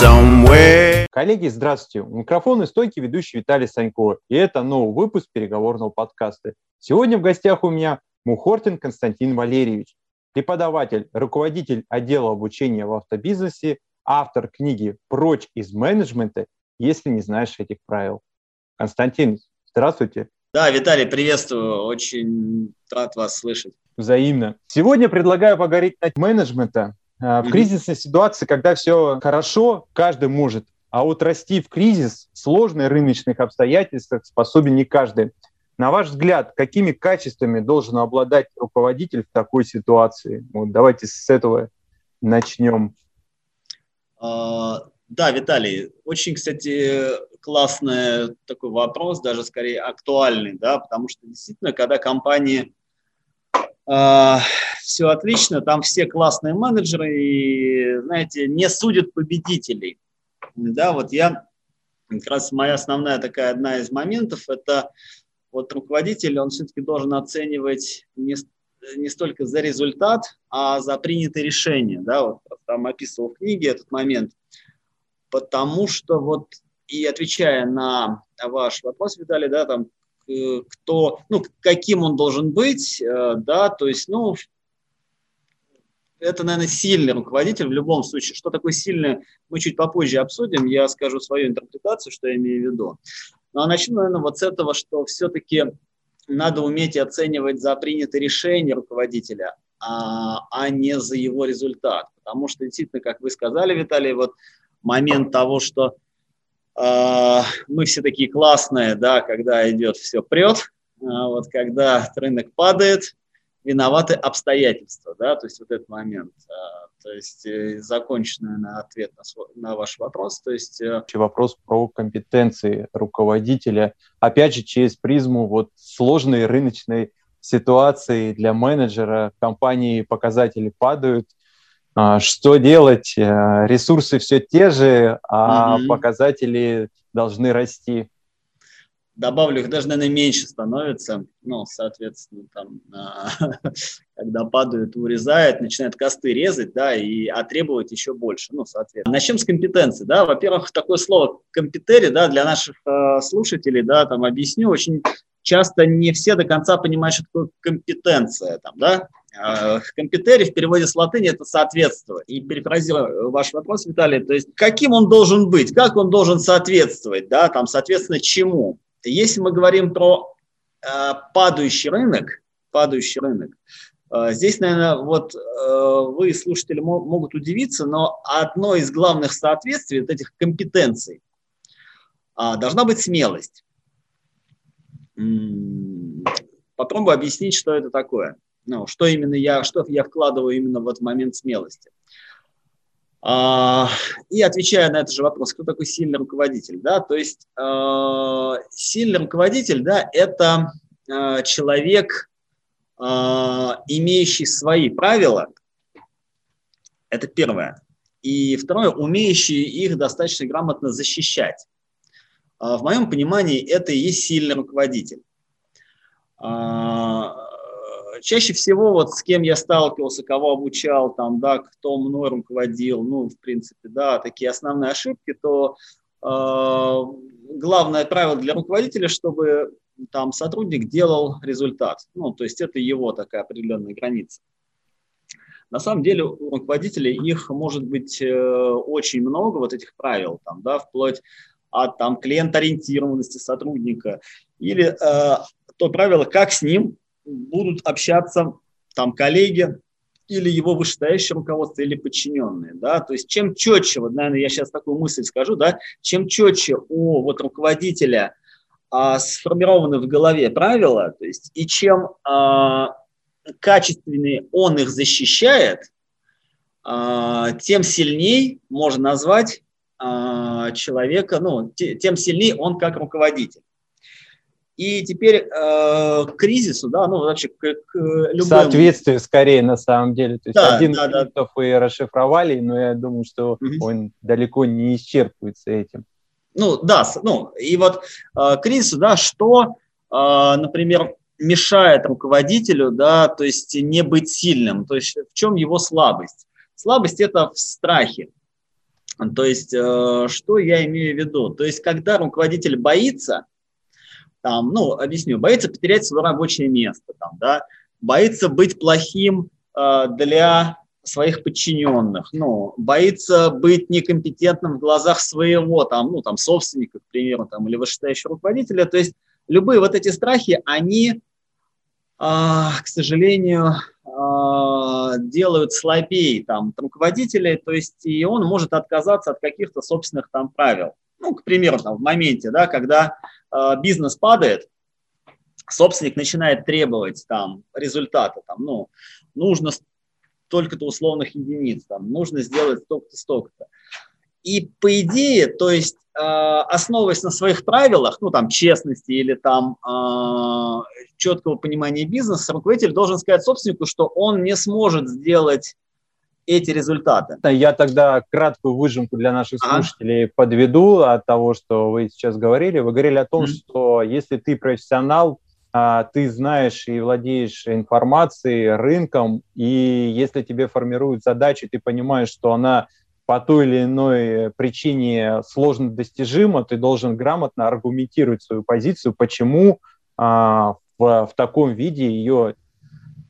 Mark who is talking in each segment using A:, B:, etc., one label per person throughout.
A: somewhere. Коллеги, здравствуйте. У микрофона стойки ведущий Виталий Санько. И это новый выпуск переговорного подкаста. Сегодня в гостях у меня Мухортин Константин Валерьевич, преподаватель, руководитель отдела обучения в автобизнесе, автор книги «Прочь из менеджмента, если не знаешь этих правил». Константин, здравствуйте.
B: Да, Виталий, приветствую. Очень рад вас слышать.
A: Взаимно. Сегодня предлагаю поговорить о менеджмента. А, в кризисной ситуации, когда все хорошо, каждый может, а вот расти в кризис в сложных рыночных обстоятельствах способен не каждый. На ваш взгляд, какими качествами должен обладать руководитель в такой ситуации? Вот давайте с этого начнем.
B: А, да, Виталий, очень, кстати, классный такой вопрос, даже скорее актуальный, да, потому что действительно, когда компании э, все отлично, там все классные менеджеры и, знаете, не судят победителей. Да, вот я, как раз моя основная такая одна из моментов, это вот руководитель, он все-таки должен оценивать не, не столько за результат, а за принятые решения, да, вот там описывал в книге этот момент, потому что вот и отвечая на ваш вопрос, Виталий, да, там, кто, ну, каким он должен быть, э, да, то есть, ну, это, наверное, сильный руководитель в любом случае. Что такое сильный, мы чуть попозже обсудим, я скажу свою интерпретацию, что я имею в виду. Ну, а начну, наверное, вот с этого, что все-таки надо уметь оценивать за принятые решения руководителя, а, а не за его результат. Потому что, действительно, как вы сказали, Виталий, вот момент того, что э, мы все такие классные, да, когда идет все прет, а вот когда рынок падает, виноваты обстоятельства, да, то есть вот этот момент, а, то есть э, законченный наверное, ответ на, свой, на ваш вопрос, то есть... Э,
A: вопрос про компетенции руководителя, опять же, через призму вот сложной рыночной ситуации для менеджера, компании показатели падают, а, что делать? Э, ресурсы все те же, а mm-hmm. показатели должны расти.
B: Добавлю, их даже, наверное, меньше становится. Ну, соответственно, там, а, когда падают, урезает, начинает косты резать, да, и а требовать еще больше. Ну, соответственно. Начнем с компетенции, да. Во-первых, такое слово компетери, да, для наших э, слушателей, да, там объясню, очень часто не все до конца понимают, что такое компетенция, там, да. Компетери в переводе с латыни это соответствовать. И перефразирую ваш вопрос, Виталий, то есть каким он должен быть, как он должен соответствовать, да, там, соответственно, чему. Если мы говорим про э, падающий рынок, падающий рынок, э, здесь, наверное, вот э, вы, слушатели, могут удивиться, но одно из главных соответствий вот этих компетенций э, должна быть смелость. Попробую объяснить, что это такое. Ну, что именно я, что я вкладываю именно в этот момент смелости. А, и отвечая на этот же вопрос, кто такой сильный руководитель, да, то есть э, сильный руководитель, да, это э, человек, имеющий свои правила, это первое, и второе, умеющий их достаточно грамотно защищать. В моем понимании это и есть сильный руководитель чаще всего вот с кем я сталкивался, кого обучал, там, да, кто мной руководил, ну, в принципе, да, такие основные ошибки, то э, главное правило для руководителя, чтобы там сотрудник делал результат. Ну, то есть это его такая определенная граница. На самом деле у руководителей их может быть э, очень много, вот этих правил, там, да, вплоть от там, клиент-ориентированности сотрудника или э, то правило, как с ним будут общаться там коллеги или его вышестоящее руководство, или подчиненные, да, то есть чем четче, вот, наверное, я сейчас такую мысль скажу, да, чем четче у вот руководителя а, сформированы в голове правила, то есть и чем а, качественнее он их защищает, а, тем сильнее можно назвать а, человека, ну, те, тем сильнее он как руководитель. И теперь э, к кризису, да, ну вообще к, к
A: любому... Соответствие скорее на самом деле. То есть да, один да, да. вы расшифровали, но я думаю, что угу. он далеко не исчерпывается этим.
B: Ну да, ну и вот э, кризису, да, что, э, например, мешает руководителю, да, то есть не быть сильным, то есть в чем его слабость? Слабость это в страхе. То есть, э, что я имею в виду? То есть, когда руководитель боится, там, ну, объясню, боится потерять свое рабочее место, там, да, боится быть плохим э, для своих подчиненных, ну, боится быть некомпетентным в глазах своего, там, ну, там, собственника, к примеру, там, или вышестоящего руководителя. То есть любые вот эти страхи, они, а, к сожалению, а, делают слабее там руководителей, то есть и он может отказаться от каких-то собственных там правил. Ну, к примеру, там, в моменте, да, когда э, бизнес падает, собственник начинает требовать там результата, там, ну, нужно столько-то условных единиц, там, нужно сделать столько-то, столько-то. И по идее, то есть, э, основываясь на своих правилах, ну, там, честности или там э, четкого понимания бизнеса, руководитель должен сказать собственнику, что он не сможет сделать эти результаты.
A: Я тогда краткую выжимку для наших слушателей ага. подведу от того, что вы сейчас говорили. Вы говорили о том, mm-hmm. что если ты профессионал, а, ты знаешь и владеешь информацией, рынком, и если тебе формируют задачи, ты понимаешь, что она по той или иной причине сложно достижима, ты должен грамотно аргументировать свою позицию, почему а, в, в таком виде ее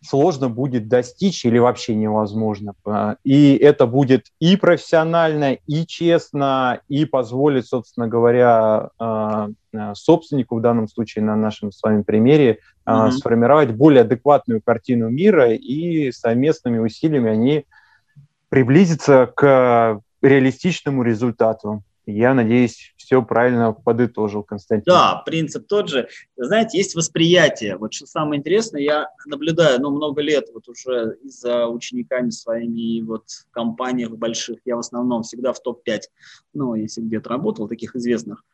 A: сложно будет достичь или вообще невозможно. А, и это будет и профессионально, и честно, и позволит, собственно говоря, а, а, собственнику, в данном случае на нашем с вами примере, mm-hmm. сформировать более адекватную картину мира, и совместными усилиями они приблизятся к реалистичному результату. Я надеюсь, все правильно подытожил, Константин.
B: Да, принцип тот же. Знаете, есть восприятие. Вот что самое интересное, я наблюдаю, ну, много лет вот уже за учениками своими и вот в компаниях больших, я в основном всегда в топ-5, ну, если где-то работал, таких известных.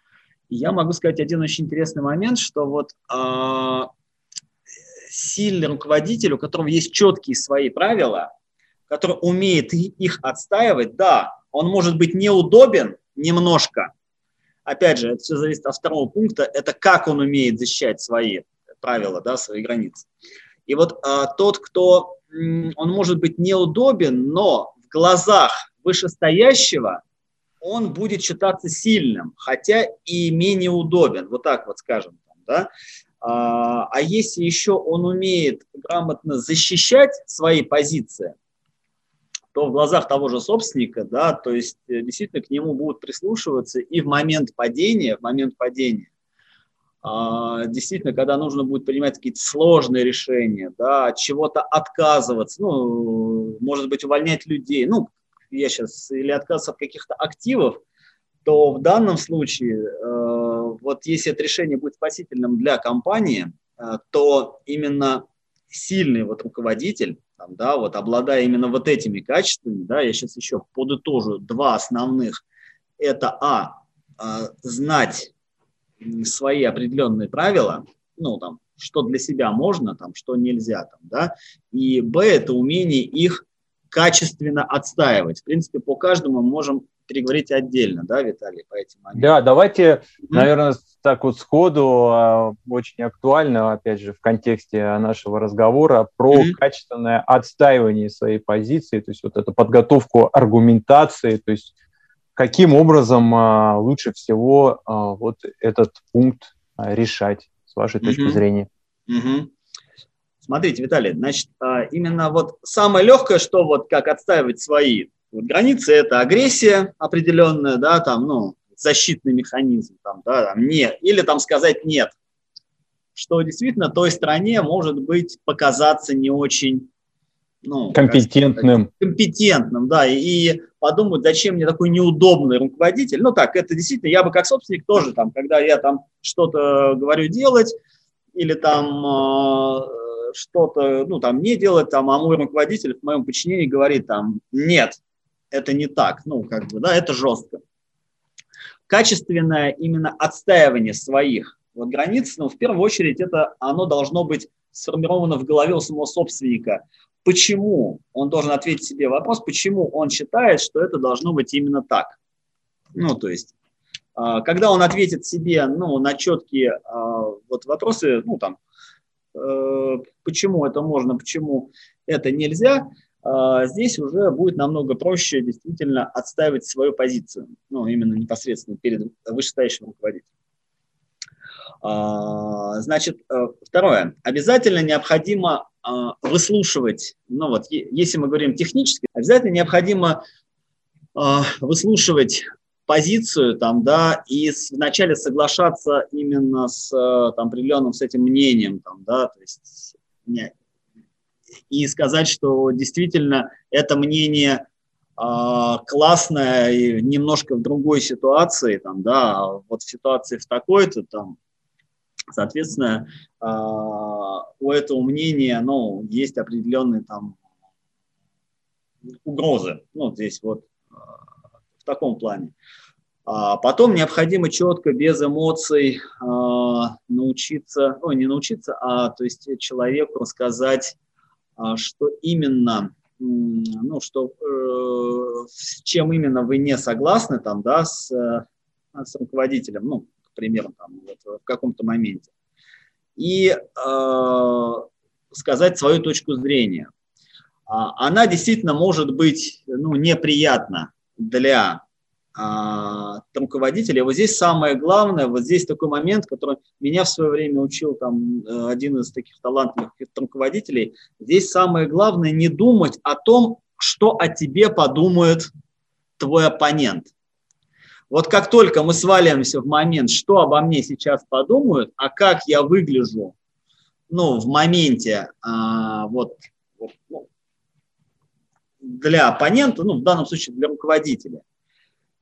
B: И я могу сказать один очень интересный момент, что вот а, сильный руководитель, у которого есть четкие свои правила, который умеет их отстаивать, да, он может быть неудобен, немножко. Опять же, это все зависит от второго пункта, это как он умеет защищать свои правила, да, свои границы. И вот а, тот, кто, он может быть неудобен, но в глазах вышестоящего он будет считаться сильным, хотя и менее удобен, вот так вот скажем. Да? А, а если еще он умеет грамотно защищать свои позиции, то в глазах того же собственника, да, то есть э, действительно к нему будут прислушиваться и в момент падения, в момент падения, а, действительно, когда нужно будет принимать какие-то сложные решения, да, от чего-то отказываться, ну, может быть, увольнять людей, ну, я сейчас, или отказываться от каких-то активов, то в данном случае, э, вот если это решение будет спасительным для компании, э, то именно сильный вот руководитель, там, да, вот обладая именно вот этими качествами, да, я сейчас еще подытожу два основных. Это а, а знать свои определенные правила, ну там, что для себя можно, там, что нельзя, там, да, и б это умение их качественно отстаивать. В принципе, по каждому мы можем переговорить отдельно, да, Виталий, по этим
A: моментам. Да, давайте, наверное, так вот сходу, а, очень актуально, опять же, в контексте нашего разговора, про mm-hmm. качественное отстаивание своей позиции, то есть вот эту подготовку аргументации, то есть каким образом а, лучше всего а, вот этот пункт решать, с вашей точки mm-hmm. зрения.
B: Mm-hmm. Смотрите, Виталий, значит, именно вот самое легкое, что вот как отстаивать свои вот границы, это агрессия определенная, да, там, ну, защитный механизм, там, да, там, не, или там сказать нет, что действительно той стране может быть показаться не очень
A: ну, компетентным.
B: Компетентным, да, и, и подумать, зачем мне такой неудобный руководитель. Ну так, это действительно, я бы как собственник тоже там, когда я там что-то говорю делать или там э, что-то, ну там не делать, там, а мой руководитель в моем подчинении говорит там, нет, это не так, ну как бы, да, это жестко качественное именно отстаивание своих вот границ, но в первую очередь это оно должно быть сформировано в голове у самого собственника. Почему? Он должен ответить себе вопрос, почему он считает, что это должно быть именно так. Ну, то есть, а, когда он ответит себе ну, на четкие а, вот вопросы, ну, там, э, почему это можно, почему это нельзя, здесь уже будет намного проще действительно отстаивать свою позицию, ну, именно непосредственно перед вышестоящим руководителем. А, значит, э, второе. Обязательно необходимо а, выслушивать, ну вот, если мы говорим технически, обязательно необходимо выслушивать позицию там, да, и вначале соглашаться именно с э, там, определенным с этим мнением, там, да, то есть и сказать, что действительно это мнение э, классное и немножко в другой ситуации, там, да, а вот в ситуации в такой-то, там, соответственно, э, у этого мнения, ну, есть определенные там угрозы, ну, здесь вот э, в таком плане. А потом необходимо четко, без эмоций научиться, ну, не научиться, а то есть человеку рассказать а, что именно, ну, что, э, с чем именно вы не согласны там, да, с, э, с руководителем, ну, к примеру, там, вот, в каком-то моменте. И э, сказать свою точку зрения. А, она действительно может быть ну, неприятна для а, руководителя. Вот здесь самое главное, вот здесь такой момент, который меня в свое время учил там э, один из таких талантливых руководителей. Здесь самое главное не думать о том, что о тебе подумает твой оппонент. Вот как только мы сваливаемся в момент, что обо мне сейчас подумают, а как я выгляжу, ну, в моменте, а, вот, вот ну, для оппонента, ну, в данном случае для руководителя,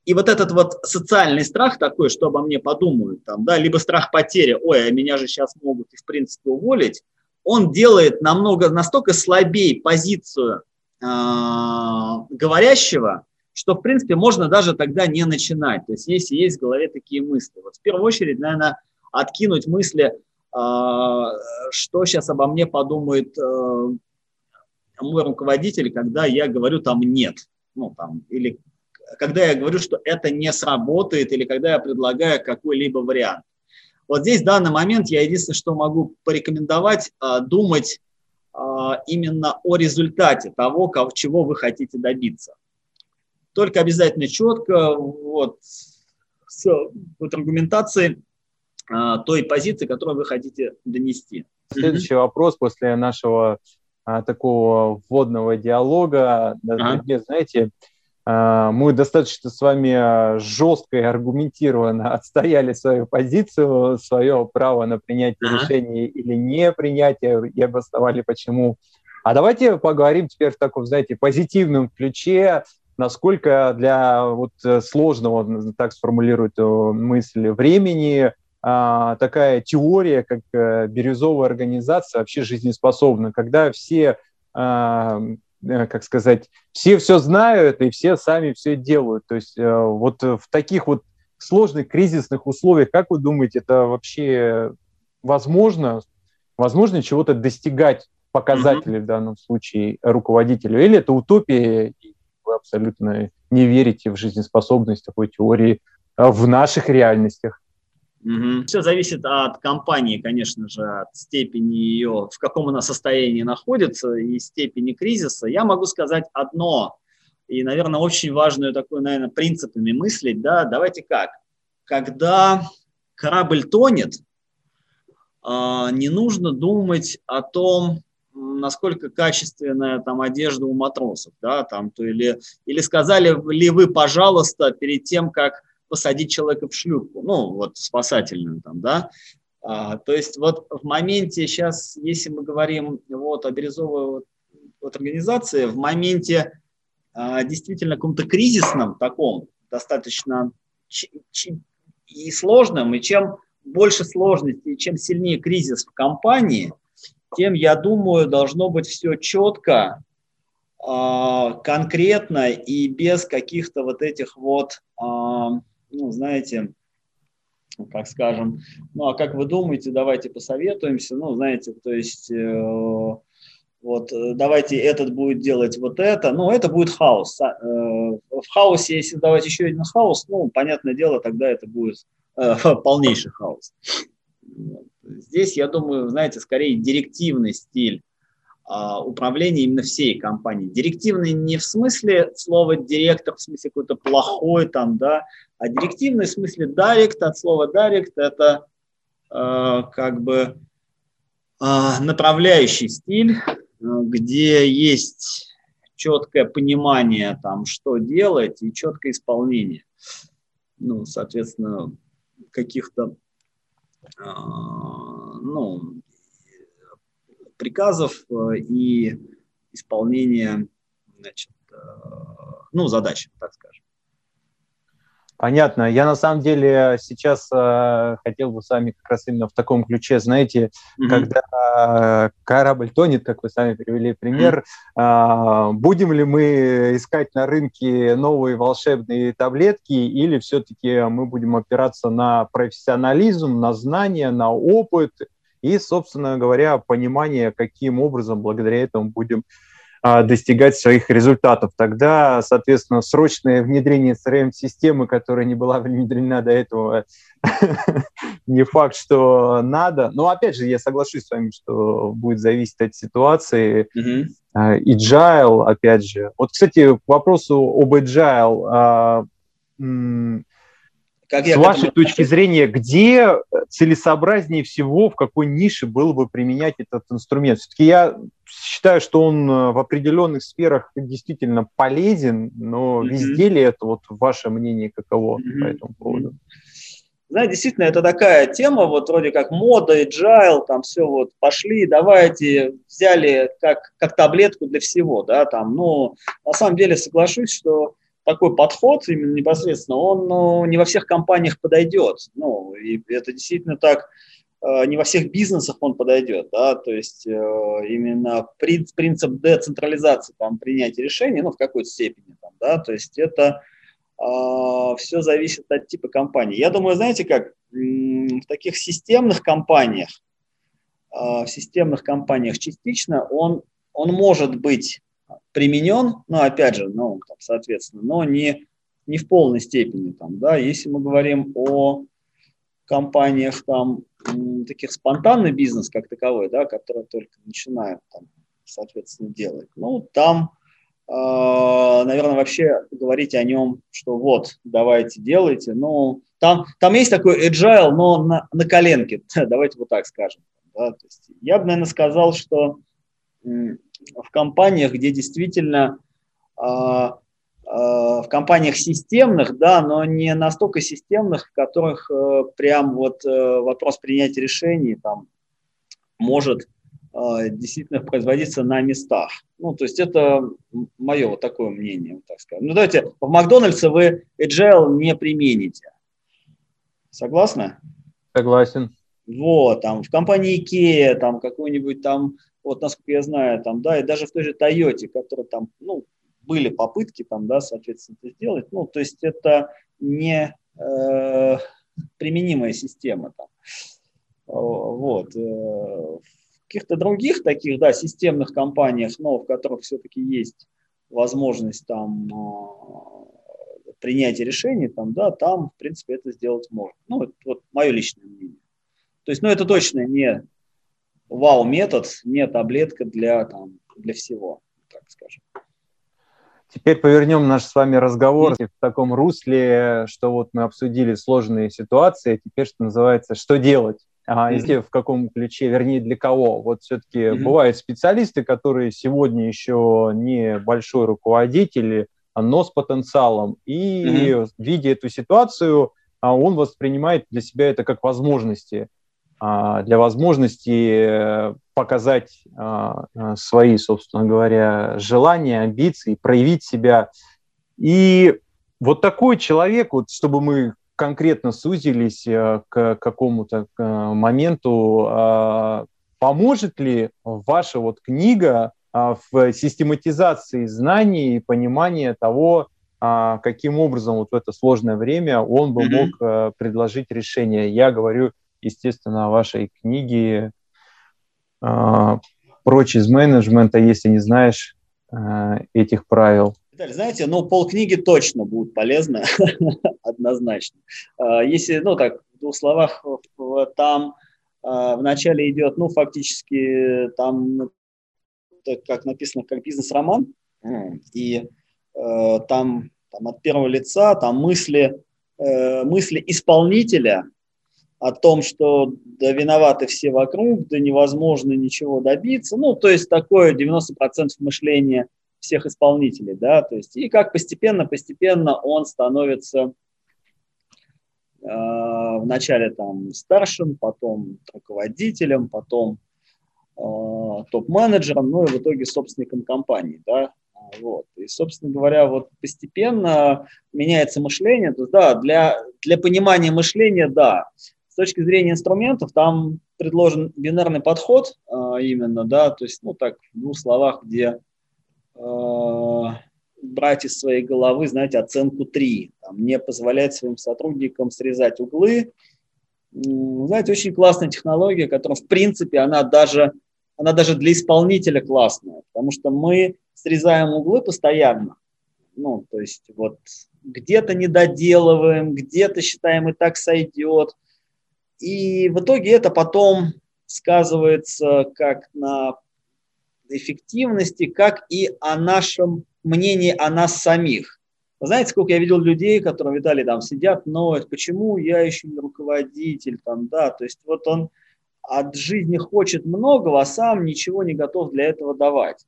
B: и вот этот вот социальный страх такой, что обо мне подумают, там, да, либо страх потери, ой, а меня же сейчас могут и в принципе уволить, он делает намного, настолько слабее позицию э, говорящего, что, в принципе, можно даже тогда не начинать. То есть, если есть в голове такие мысли. Вот в первую очередь, наверное, откинуть мысли, э, что сейчас обо мне подумает э, мой руководитель, когда я говорю там «нет». Ну, там, или когда я говорю, что это не сработает или когда я предлагаю какой-либо вариант. Вот здесь в данный момент я единственное, что могу порекомендовать, а, думать а, именно о результате того, чего вы хотите добиться. Только обязательно четко, вот, с вот, аргументацией а, той позиции, которую вы хотите донести.
A: Следующий mm-hmm. вопрос после нашего а, такого вводного диалога. Ага. Знаете, мы достаточно с вами а, жестко и аргументированно отстояли свою позицию, свое право на принятие ага. решений или не принятие, и обосновали почему. А давайте поговорим теперь в таком, знаете, позитивном ключе, насколько для вот сложного, так сформулирует мысль, времени а, такая теория, как э, бирюзовая организация, вообще жизнеспособна, когда все Э, как сказать, все все знают и все сами все делают. То есть э, вот в таких вот сложных кризисных условиях, как вы думаете, это вообще возможно? Возможно чего-то достигать показателей mm-hmm. в данном случае руководителю? Или это утопия, и вы абсолютно не верите в жизнеспособность такой теории э, в наших реальностях?
B: Угу. Все зависит от компании, конечно же, от степени ее, в каком она состоянии находится и степени кризиса. Я могу сказать одно, и, наверное, очень важную такую, наверное, принципами мыслить. Да? Давайте как? Когда корабль тонет, а, не нужно думать о том, насколько качественная там одежда у матросов, да, там, то или, или сказали ли вы, пожалуйста, перед тем, как посадить человека в шлюпку, ну, вот спасательную там, да. А, то есть вот в моменте сейчас, если мы говорим вот о бирюзовой вот, вот организации, в моменте а, действительно каком-то кризисном таком, достаточно и сложном, и чем больше сложности, и чем сильнее кризис в компании, тем, я думаю, должно быть все четко, а, конкретно и без каких-то вот этих вот а, ну, знаете, как скажем, ну, а как вы думаете, давайте посоветуемся, ну, знаете, то есть, э, вот, давайте этот будет делать вот это, ну, это будет хаос. Э, в хаосе, если давать еще один хаос, ну, понятное дело, тогда это будет э, полнейший хаос. Здесь, я думаю, знаете, скорее директивный стиль а, управления именно всей компании. Директивный не в смысле слова директор, в смысле какой-то плохой там, да, а директивный в смысле direct, от слова direct это э, как бы э, направляющий стиль, где есть четкое понимание, там, что делать, и четкое исполнение. Ну, соответственно, каких-то э, ну, приказов э, и исполнения значит, э, ну, задач, так скажем.
A: Понятно. Я на самом деле сейчас э, хотел бы с вами как раз именно в таком ключе, знаете, mm-hmm. когда э, корабль тонет, как вы сами привели пример, mm-hmm. э, будем ли мы искать на рынке новые волшебные таблетки или все-таки мы будем опираться на профессионализм, на знания, на опыт и, собственно говоря, понимание, каким образом благодаря этому будем а, достигать своих результатов. Тогда, соответственно, срочное внедрение CRM-системы, которая не была внедрена до этого, не факт, что надо. Но, опять же, я соглашусь с вами, что будет зависеть от ситуации. Mm-hmm. Agile, опять же. Вот, кстати, к вопросу об Agile. Как С вашей точки зрения, где целесообразнее всего, в какой нише было бы применять этот инструмент? Все-таки я считаю, что он э, в определенных сферах действительно полезен, но mm-hmm. везде ли это вот ваше мнение каково mm-hmm. по этому поводу?
B: Знаете, действительно, это такая тема, вот вроде как мода, agile, там все вот пошли, давайте, взяли как, как таблетку для всего, да, там, ну, на самом деле соглашусь, что такой подход именно непосредственно, он ну, не во всех компаниях подойдет. Ну, и это действительно так, э, не во всех бизнесах он подойдет, да, то есть э, именно принцип децентрализации там принятия решений, ну, в какой-то степени там, да, то есть это э, все зависит от типа компании. Я думаю, знаете как, в таких системных компаниях, в системных компаниях частично он, он может быть применен, ну, опять же, ну, там, соответственно, но не, не в полной степени. Там, да. Если мы говорим о компаниях, там, таких спонтанный бизнес как таковой, да, которые только начинают, там, соответственно, делать, ну, там, э, наверное, вообще говорить о нем, что вот, давайте, делайте, ну, там, там есть такой agile, но на, на коленке, давайте вот так скажем. Да, то есть я бы, наверное, сказал, что в компаниях, где действительно а, а, в компаниях системных, да, но не настолько системных, в которых э, прям вот э, вопрос принятия решений там может а, действительно производиться на местах. Ну, то есть это мое вот такое мнение, так сказать. Ну, давайте, в Макдональдсе вы agile не примените. Согласны?
A: Согласен.
B: Вот, там, в компании IKEA, там, какой-нибудь там вот насколько я знаю, там, да, и даже в той же Toyota, которая там, ну, были попытки там, да, соответственно, это сделать, ну, то есть это не э, применимая система там. Вот. Э, в каких-то других таких, да, системных компаниях, но в которых все-таки есть возможность там э, принятия решений, там, да, там, в принципе, это сделать можно. Ну, это вот мое личное мнение. То есть, ну, это точно не вау-метод, не таблетка для, там, для всего, так скажем.
A: Теперь повернем наш с вами разговор в таком русле, что вот мы обсудили сложные ситуации, а теперь, что называется, что делать? А, mm-hmm. в каком ключе, вернее, для кого? Вот все-таки mm-hmm. бывают специалисты, которые сегодня еще не большой руководитель, но с потенциалом. И mm-hmm. видя эту ситуацию, а, он воспринимает для себя это как возможности. А, для возможности показать а, а, свои, собственно говоря, желания, амбиции, проявить себя. И вот такой человек, вот, чтобы мы конкретно сузились к какому-то моменту, поможет ли ваша вот книга в систематизации знаний и понимания того, каким образом вот в это сложное время он бы мог предложить решение. Я говорю естественно, о вашей книге э, «Прочь из менеджмента, если не знаешь э, этих правил».
B: Виталий, знаете, ну, полкниги точно будут полезны, однозначно. А, если, ну, так, в двух словах, там вначале идет, ну, фактически, там как написано, как бизнес-роман, и э, там, там от первого лица, там мысли, э, мысли исполнителя о том, что да виноваты все вокруг, да невозможно ничего добиться. Ну, то есть такое 90% мышления всех исполнителей, да, то есть и как постепенно-постепенно он становится э, вначале там старшим, потом руководителем, потом э, топ-менеджером, ну и в итоге собственником компании, да, вот. И, собственно говоря, вот постепенно меняется мышление. То есть, да, для, для понимания мышления, да, с точки зрения инструментов, там предложен бинарный подход а, именно, да, то есть, ну так, в двух словах, где а, брать из своей головы, знаете, оценку 3, там, не позволять своим сотрудникам срезать углы. Знаете, очень классная технология, которая, в принципе, она даже, она даже для исполнителя классная, потому что мы срезаем углы постоянно. Ну, то есть вот где-то не доделываем, где-то считаем и так сойдет. И в итоге это потом сказывается как на эффективности, как и о нашем мнении о нас самих. Знаете, сколько я видел людей, которые, Виталий, там сидят, ноют, почему я еще не руководитель, там, да, то есть вот он от жизни хочет многого, а сам ничего не готов для этого давать.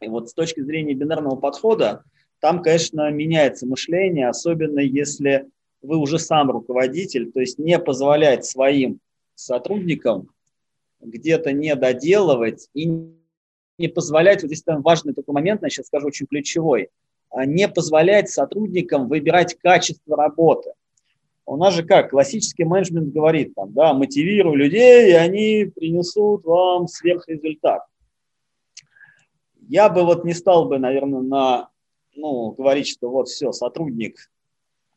B: И вот с точки зрения бинарного подхода, там, конечно, меняется мышление, особенно если вы уже сам руководитель, то есть не позволять своим сотрудникам где-то не доделывать и не позволять, вот здесь там важный такой момент, я сейчас скажу очень ключевой, а не позволять сотрудникам выбирать качество работы. У нас же как, классический менеджмент говорит, там, да, мотивируй людей, и они принесут вам сверхрезультат. Я бы вот не стал бы, наверное, на, ну, говорить, что вот все, сотрудник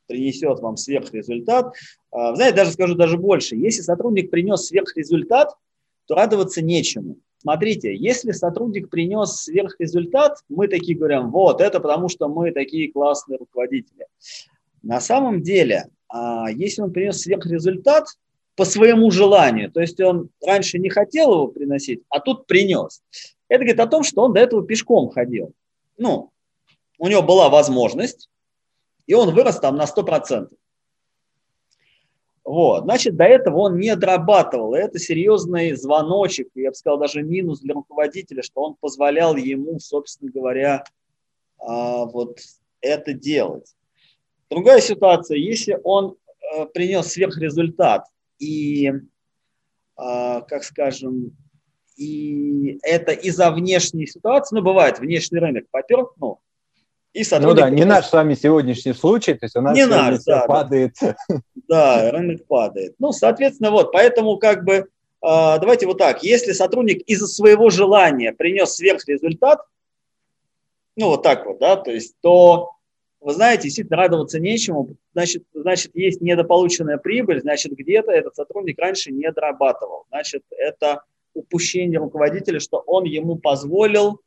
B: принесет вам сверхрезультат. А, знаете, даже скажу даже больше. Если сотрудник принес сверхрезультат, то радоваться нечему. Смотрите, если сотрудник принес сверхрезультат, мы такие говорим, вот, это потому что мы такие классные руководители. На самом деле, а, если он принес сверхрезультат по своему желанию, то есть он раньше не хотел его приносить, а тут принес, это говорит о том, что он до этого пешком ходил. Ну, у него была возможность, и он вырос там на 100%. Вот. Значит, до этого он не дорабатывал. И это серьезный звоночек, я бы сказал, даже минус для руководителя, что он позволял ему, собственно говоря, а, вот это делать. Другая ситуация, если он э, принес сверхрезультат и, а, как скажем, и это из-за внешней ситуации, ну, бывает, внешний рынок попер, ну,
A: и Ну да, не наш с вами сегодняшний случай, то есть у нас не наш, да, падает.
B: Да, рынок падает. Ну, соответственно, вот, поэтому как бы, а, давайте вот так, если сотрудник из-за своего желания принес сверхрезультат, ну, вот так вот, да, то есть, то, вы знаете, действительно радоваться нечему, значит, значит, есть недополученная прибыль, значит, где-то этот сотрудник раньше не дорабатывал, значит, это упущение руководителя, что он ему позволил,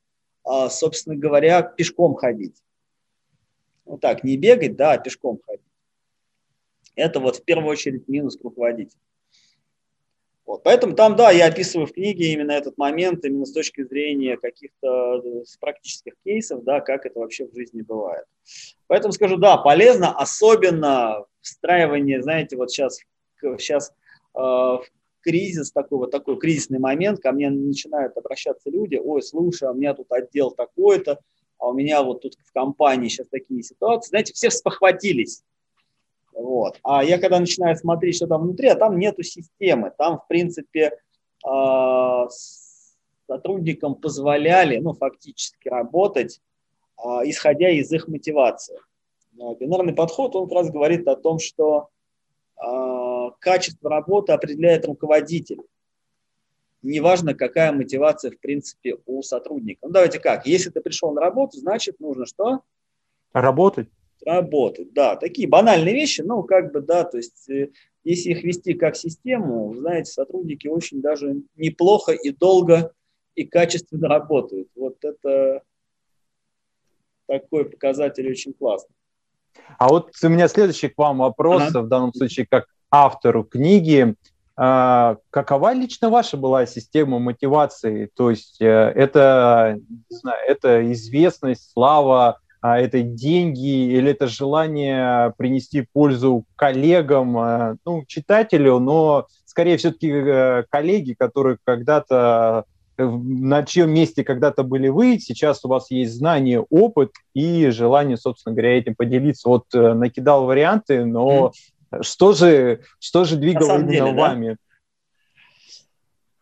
B: а, собственно говоря, пешком ходить. Вот так, не бегать, да, а пешком ходить. Это вот в первую очередь минус к руководителю. Вот, поэтому там, да, я описываю в книге именно этот момент, именно с точки зрения каких-то э, практических кейсов, да, как это вообще в жизни бывает. Поэтому скажу, да, полезно, особенно встраивание, знаете, вот сейчас, сейчас э, в кризис, такой вот такой кризисный момент, ко мне начинают обращаться люди, ой, слушай, а у меня тут отдел такой-то, а у меня вот тут в компании сейчас такие ситуации, знаете, все спохватились. Вот. А я когда начинаю смотреть, что там внутри, а там нету системы, там, в принципе, а, сотрудникам позволяли, ну, фактически работать, а, исходя из их мотивации. Бинарный подход, он как раз говорит о том, что качество работы определяет руководитель. Неважно, какая мотивация, в принципе, у сотрудника. Ну, давайте как. Если ты пришел на работу, значит, нужно что?
A: Работать.
B: Работать, да. Такие банальные вещи, ну, как бы, да, то есть, э, если их вести как систему, знаете, сотрудники очень даже неплохо и долго и качественно работают. Вот это такой показатель очень классный.
A: А вот у меня следующий к вам вопрос, ага. в данном случае как автору книги. А, какова лично ваша была система мотивации? То есть э, это, не знаю, это известность, слава, а, это деньги или это желание принести пользу коллегам, а, ну, читателю, но скорее все-таки э, коллеги, которые когда-то э, на чьем месте когда-то были вы, сейчас у вас есть знание, опыт и желание, собственно говоря, этим поделиться. Вот накидал варианты, но mm что же, что же двигало именно деле, вами?
B: Да?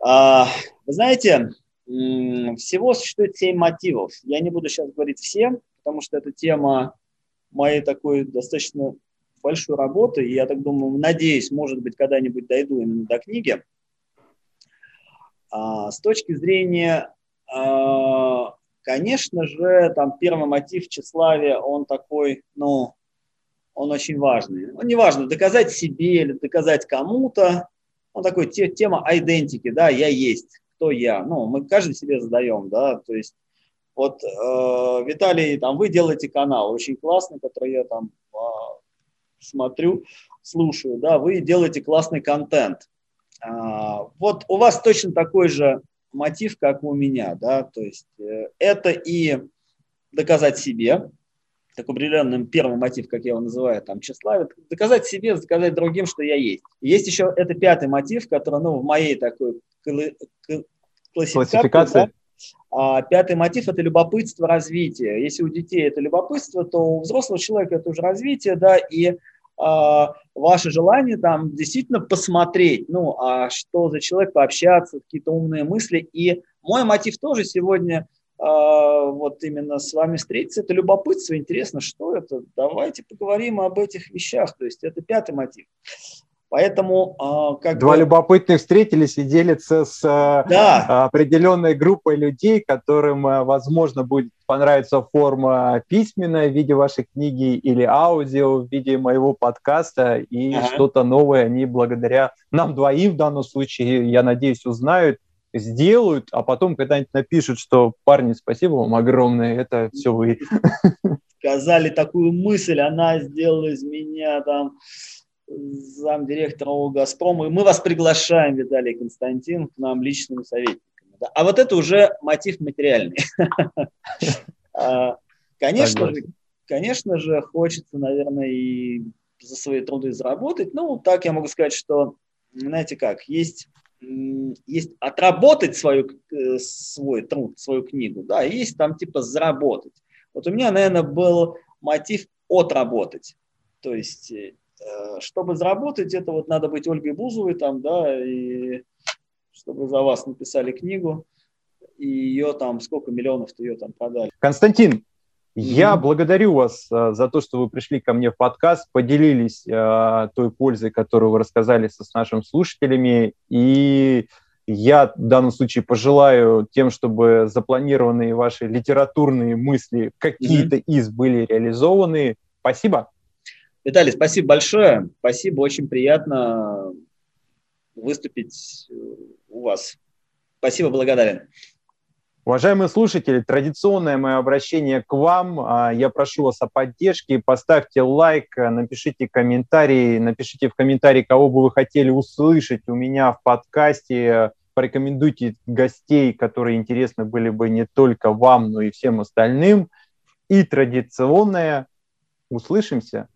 B: А, вы знаете, всего существует семь мотивов. Я не буду сейчас говорить все, потому что это тема моей такой достаточно большой работы. И я так думаю, надеюсь, может быть, когда-нибудь дойду именно до книги. А, с точки зрения, а, конечно же, там первый мотив тщеславия, он такой, ну, он очень важный. Он не важно, доказать себе или доказать кому-то. Он такой те, тема идентики, да, я есть, кто я. Ну, мы каждый себе задаем, да, то есть вот, э, Виталий, там, вы делаете канал очень классный, который я там э, смотрю, слушаю, да, вы делаете классный контент. Э, вот у вас точно такой же мотив, как у меня, да, то есть э, это и доказать себе, такой определенный первый мотив, как я его называю, там, тщеславие, доказать себе, доказать другим, что я есть. есть еще это пятый мотив, который, ну, в моей такой классификации, классификации. Да, а пятый мотив – это любопытство, развитие. Если у детей это любопытство, то у взрослого человека это уже развитие, да, и а, ваше желание там действительно посмотреть, ну, а что за человек, пообщаться, какие-то умные мысли. И мой мотив тоже сегодня – вот именно с вами встретиться. Это любопытство, интересно, что это. Давайте поговорим об этих вещах. То есть это пятый мотив. Поэтому а, как
A: Два бы... любопытных встретились и делятся с да. определенной группой людей, которым, возможно, будет понравиться форма письменная в виде вашей книги или аудио в виде моего подкаста, и ага. что-то новое они благодаря нам двоим в данном случае, я надеюсь, узнают сделают, а потом когда-нибудь напишут, что парни, спасибо вам огромное, это все вы.
B: Сказали такую мысль, она сделала из меня там замдиректора «Газпрома», и мы вас приглашаем, Виталий Константин, к нам личными советниками. А вот это уже мотив материальный. А, конечно же, конечно же, хочется, наверное, и за свои труды заработать. Ну, так я могу сказать, что, знаете как, есть есть отработать свою, э, свой труд, свою книгу, да, есть там типа заработать. Вот у меня, наверное, был мотив отработать. То есть, э, чтобы заработать, это вот надо быть Ольгой Бузовой там, да, и чтобы за вас написали книгу, и ее там, сколько миллионов ее там продали.
A: Константин, я благодарю вас а, за то, что вы пришли ко мне в подкаст, поделились а, той пользой, которую вы рассказали с нашими слушателями. И я в данном случае пожелаю тем, чтобы запланированные ваши литературные мысли, какие-то mm-hmm. из были реализованы. Спасибо.
B: Виталий, спасибо большое. Спасибо, очень приятно выступить у вас. Спасибо, благодарен.
A: Уважаемые слушатели, традиционное мое обращение к вам. А, я прошу вас о поддержке. Поставьте лайк, напишите комментарий, напишите в комментарии, кого бы вы хотели услышать у меня в подкасте. Порекомендуйте гостей, которые интересны были бы не только вам, но и всем остальным. И традиционное. Услышимся